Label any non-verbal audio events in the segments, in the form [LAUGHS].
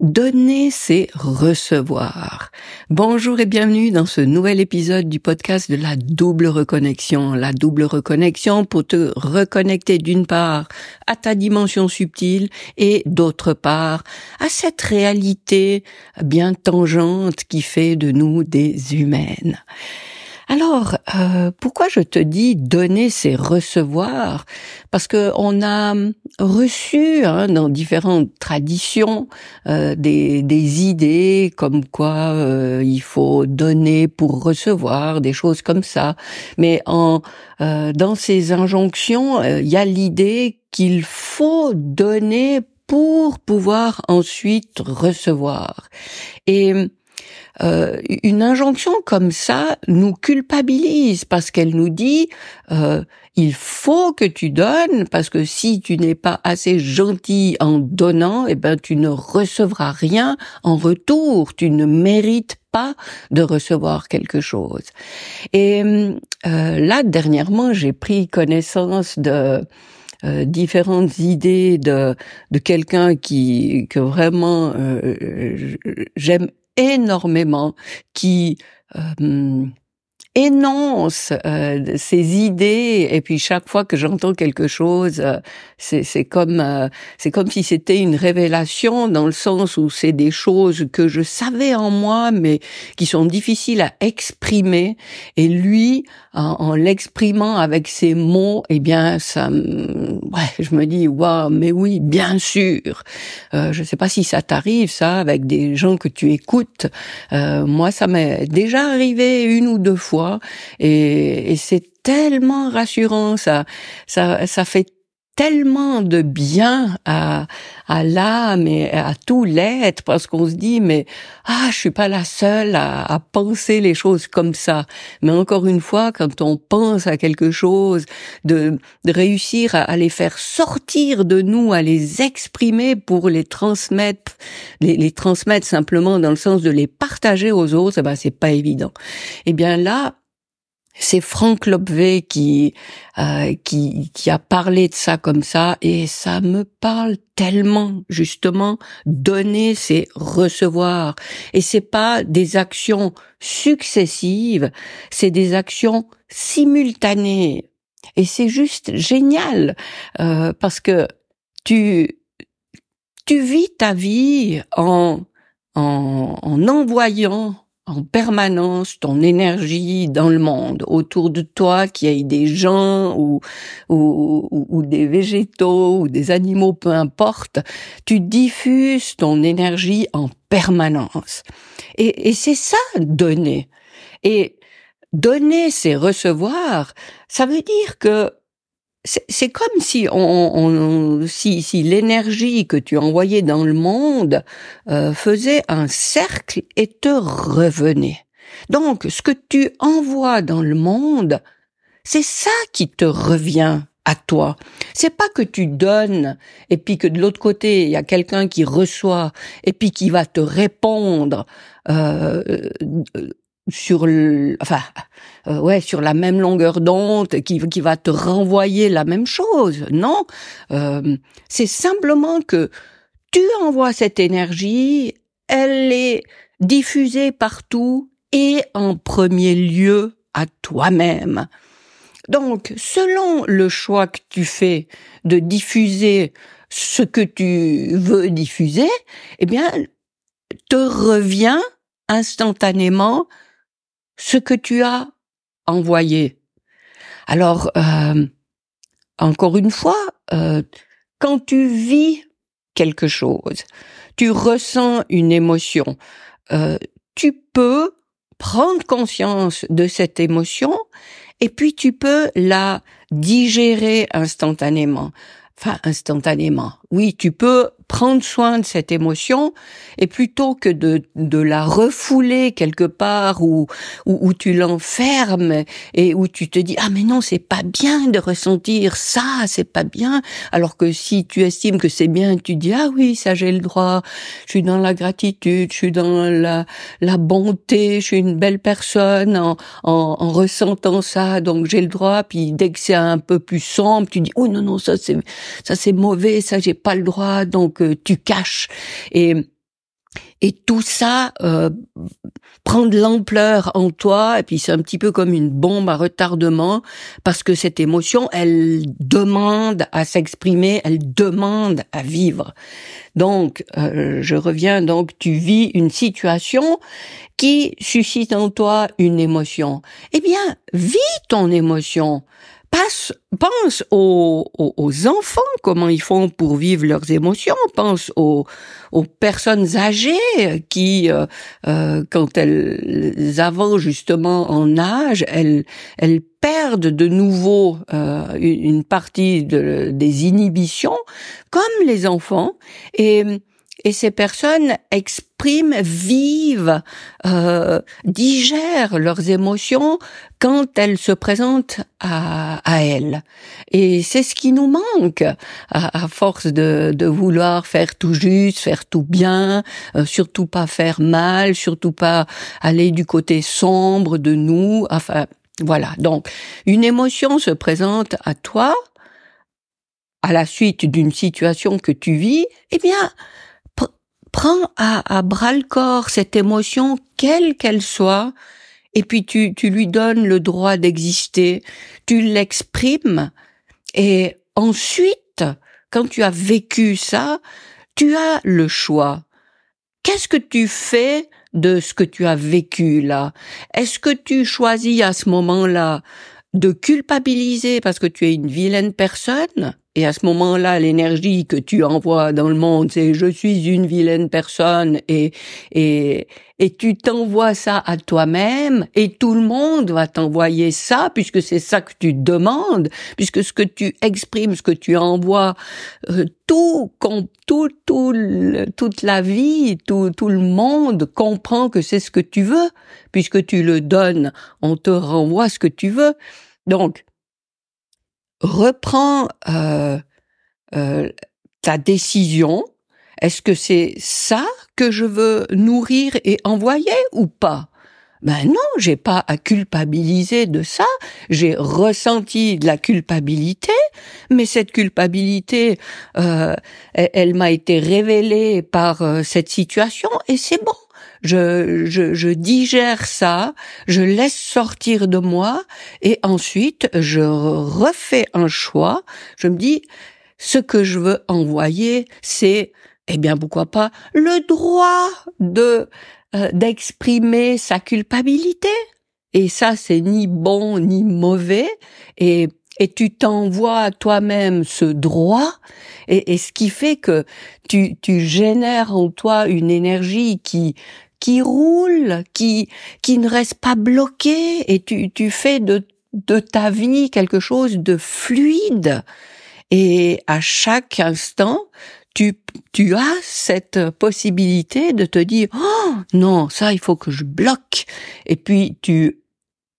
Donner, c'est recevoir. Bonjour et bienvenue dans ce nouvel épisode du podcast de la double reconnexion. La double reconnexion pour te reconnecter d'une part à ta dimension subtile et d'autre part à cette réalité bien tangente qui fait de nous des humaines. Alors, euh, pourquoi je te dis donner, c'est recevoir? Parce que on a reçu hein, dans différentes traditions euh, des, des, idées comme quoi euh, il faut donner pour recevoir, des choses comme ça. Mais en dans ces injonctions, il y a l'idée qu'il faut donner pour pouvoir ensuite recevoir. Et euh, une injonction comme ça nous culpabilise parce qu'elle nous dit euh, il faut que tu donnes parce que si tu n'es pas assez gentil en donnant, eh ben tu ne recevras rien en retour. Tu ne mérites pas de recevoir quelque chose. Et euh, là dernièrement, j'ai pris connaissance de euh, différentes idées de de quelqu'un qui que vraiment euh, j'aime énormément, qui euh, énonce euh, ses idées. Et puis chaque fois que j'entends quelque chose euh, c'est comme euh, c'est comme si c'était une révélation dans le sens où c'est des choses que je savais en moi mais qui sont difficiles à exprimer. Et lui en, en l'exprimant avec ses mots eh bien ça ouais je me dis waouh mais oui bien sûr. Euh, je sais pas si ça t'arrive ça avec des gens que tu écoutes. Moi ça m'est déjà arrivé une ou deux fois et, c'est tellement rassurant ça ça ça fait tellement de bien à, à l'âme et à tout l'être parce qu'on se dit mais ah je suis pas la seule à, à, penser les choses comme ça. Mais encore une fois quand on pense à quelque chose de, de réussir à, à, les faire sortir de nous à les exprimer pour les transmettre les, les transmettre simplement dans le sens de les partager aux autres eh ben c'est pas évident. Et eh bien là c'est Franck Lobvé qui, euh, qui qui a parlé de ça comme ça et ça me parle tellement justement donner c'est recevoir. Et c'est pas des actions successives c'est des actions simultanées. Et c'est juste génial euh, parce que tu tu vis ta vie en en, en envoyant en permanence ton énergie dans le monde, autour de toi, qu'il y ait des gens ou, des végétaux ou des animaux, peu importe, tu diffuses ton énergie en permanence. Et c'est ça, donner. Et donner, c'est recevoir. Ça veut dire que c'est comme si on, si, si l'énergie que tu envoyais dans le monde euh, faisait un cercle et te revenait. Donc, ce que tu envoies dans le monde, c'est ça qui te revient à toi. C'est pas que tu donnes et puis que de l'autre côté il y a quelqu'un qui reçoit et puis qui va te répondre euh, sur le, enfin euh, ouais sur la même longueur d'onde qui qui va te renvoyer la même chose. Non euh, c'est simplement que tu envoies cette énergie elle est diffusée partout et en premier lieu à toi-même. Donc selon le choix que tu fais de diffuser ce que tu veux diffuser eh bien te revient instantanément ce que tu as envoyé. Alors, euh, encore une fois, euh, quand tu vis quelque chose, tu ressens une émotion, euh, tu peux prendre conscience de cette émotion et puis tu peux la digérer instantanément. Enfin, instantanément. Oui, tu peux prendre soin de cette émotion et plutôt que de, de la refouler quelque part où, où, tu l'enfermes et où tu te dis ah mais non c'est pas bien de ressentir ça c'est pas bien. Alors que si tu estimes que c'est bien tu dis ah oui ça j'ai le droit. Je suis dans la gratitude je suis dans la, la bonté je suis une belle personne en, en, en ressentant ça. Donc j'ai le droit. Puis dès que c'est un peu plus sombre tu dis oh non non ça c'est ça c'est mauvais ça j'ai pas le droit. Donc tu caches. Et et tout ça euh, prend de l'ampleur en toi, et puis c'est un petit peu comme une bombe à retardement, parce que cette émotion, elle demande à s'exprimer, elle demande à vivre. Donc, euh, je reviens, donc tu vis une situation qui suscite en toi une émotion. Eh bien, vis ton émotion passe, pense aux, aux, enfants, comment ils font pour vivre leurs émotions, pense aux, aux personnes âgées qui, euh, euh, quand elles avancent justement en âge, elles, elles perdent de nouveau euh, une partie de, des inhibitions, comme les enfants, et et ces personnes expriment, vivent, euh, digèrent leurs émotions quand elles se présentent à, à elles. Et c'est ce qui nous manque à, à force de, de, vouloir faire tout juste, faire tout bien, euh, surtout pas faire mal, surtout pas aller du côté sombre de nous. Enfin, voilà. Donc, une émotion se présente à toi à la suite d'une situation que tu vis. Eh bien, prends à, bras le corps cette émotion, quelle qu'elle soit, et puis tu, tu lui donnes le droit d'exister, tu l'exprimes, et ensuite, quand tu as vécu ça, tu as le choix. Qu'est-ce que tu fais de ce que tu as vécu là? Est-ce que tu choisis à ce moment-là de culpabiliser parce que tu es une vilaine personne? Et à ce moment-là, l'énergie que tu envoies dans le monde, c'est je suis une vilaine personne et et et tu t'envoies ça à toi-même et tout le monde va t'envoyer ça puisque c'est ça que tu demandes, puisque ce que tu exprimes, ce que tu envoies, euh, tout, tout, tout, toute la vie, tout, tout le monde comprend que c'est ce que tu veux puisque tu le donnes, on te renvoie ce que tu veux. Donc, reprends euh, euh, ta décision. Est-ce que c'est ça que je veux nourrir et envoyer ou pas? Ben non, j'ai pas à culpabiliser de ça. J'ai ressenti de la culpabilité, mais cette culpabilité, euh, elle, m'a été révélée par cette situation et c'est bon je, je, je digère ça, je laisse sortir de moi et ensuite je refais un choix. Je me dis, ce que je veux envoyer, c'est, eh bien, pourquoi pas, le droit de euh, d'exprimer sa culpabilité. Et ça, c'est ni bon ni mauvais. Et et tu t'envoies toi-même ce droit, et, et, ce qui fait que tu, tu génères en toi une énergie qui qui roule, qui qui ne reste pas bloqué et tu tu fais de de ta vie quelque chose de fluide. Et à chaque instant tu tu as cette possibilité de te dire oh non ça il faut que je bloque. Et puis tu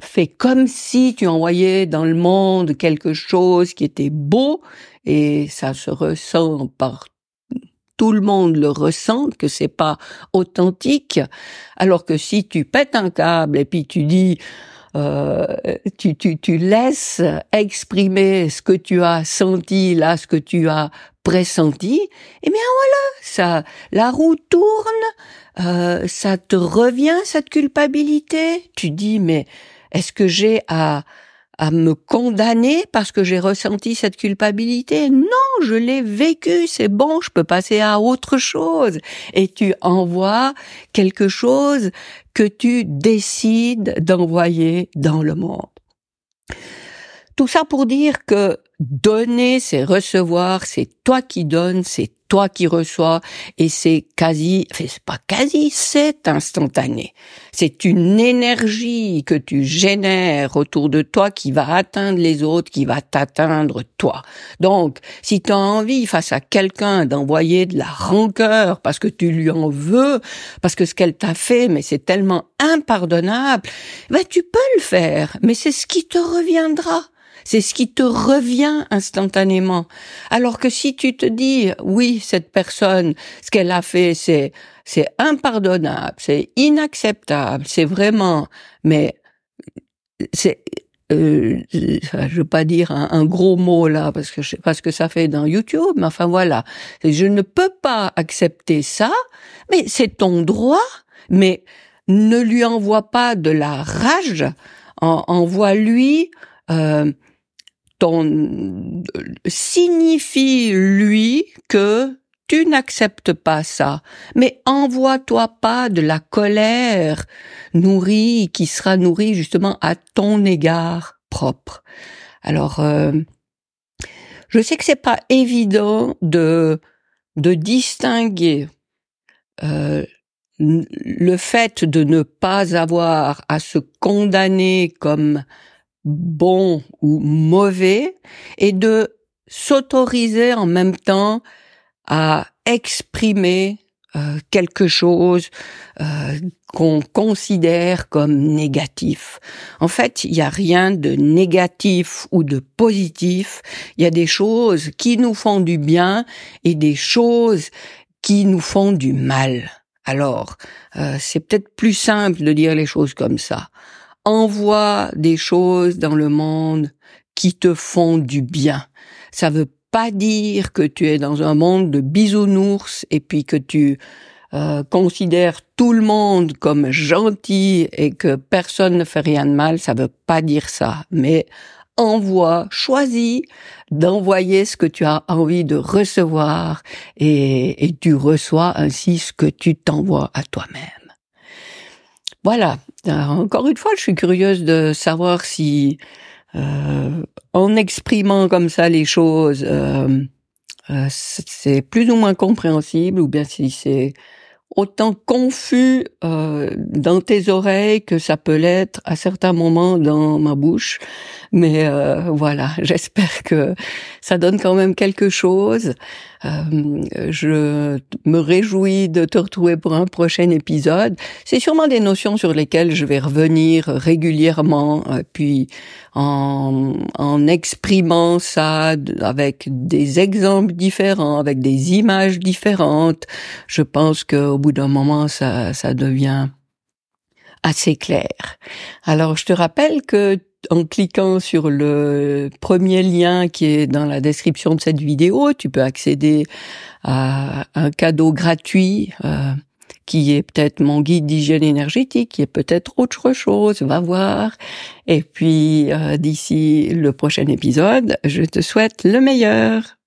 fais comme si tu envoyais dans le monde quelque chose qui était beau et ça se ressent par tout le monde le ressent, que c'est pas authentique, alors que si tu pètes un câble et puis tu dis euh, tu, tu, tu laisses exprimer ce que tu as senti là, ce que tu as pressenti, eh bien voilà, ça, la roue tourne, euh, ça te revient cette culpabilité. Tu dis mais est-ce que j'ai à à me condamner parce que j'ai ressenti cette culpabilité. Non, je l'ai vécu, c'est bon, je peux passer à autre chose. Et tu envoies quelque chose que tu décides d'envoyer dans le monde. Tout ça pour dire que donner, c'est recevoir, c'est toi qui donnes, c'est toi qui reçois, et c'est quasi, c'est pas quasi, c'est instantané. C'est une énergie que tu génères autour de toi qui va atteindre les autres, qui va t'atteindre toi. Donc, si tu as envie face à quelqu'un d'envoyer de la rancœur parce que tu lui en veux, parce que ce qu'elle t'a fait, mais c'est tellement impardonnable, ben tu peux le faire, mais c'est ce qui te reviendra. C'est ce qui te revient instantanément. Alors que si tu te dis, oui, cette personne, ce qu'elle a fait, c'est, c'est impardonnable, c'est inacceptable, c'est vraiment, mais c'est, euh, je veux pas dire un, gros mot là parce que je sais pas ce que ça fait dans YouTube, mais enfin voilà, je ne peux pas accepter ça, mais c'est ton droit, mais ne lui envoie pas de la rage, envoie-lui euh, signifie lui que tu n'acceptes pas ça, mais envoie-toi pas de la colère nourrie qui sera nourrie justement à ton égard propre. Alors, euh, je sais que c'est pas évident de de distinguer euh, le fait de ne pas avoir à se condamner comme bon ou mauvais et de s'autoriser en même temps à exprimer euh, quelque chose euh, qu'on considère comme négatif. En fait, il n'y a rien de négatif ou de positif. Il y a des choses qui nous font du bien et des choses qui nous font du mal. Alors, euh, c'est peut-être plus simple de dire les choses comme ça. Envoie des choses dans le monde qui te font du bien. Ça veut pas dire que tu es dans un monde de bisounours et puis que tu euh, considères tout le monde comme gentil et que personne ne fait rien de mal, ça veut pas dire ça. Mais envoie, choisis d'envoyer ce que tu as envie de recevoir et, et tu reçois ainsi ce que tu t'envoies à toi-même. Voilà. encore une fois, je suis curieuse de savoir si euh, en exprimant comme ça les choses, euh, euh, c'est plus ou moins compréhensible, ou bien si c'est autant confus euh, dans tes oreilles que ça peut l'être à certains moments dans ma bouche. Mais euh, voilà, [LAUGHS] j'espère que ça donne quand même quelque chose. Euh, je me réjouis de te retrouver pour un prochain épisode. C'est sûrement des notions sur lesquelles je vais revenir régulièrement, euh, puis en, en exprimant ça avec des exemples différents, avec des images différentes. Je pense qu'au bout d'un moment, ça, ça devient assez clair. Alors, je te rappelle que en cliquant sur le premier lien qui est dans la description de cette vidéo, tu peux accéder à un cadeau gratuit euh, qui est peut-être mon guide d'hygiène énergétique, qui est peut-être autre chose, va voir. Et puis euh, d'ici le prochain épisode, je te souhaite le meilleur.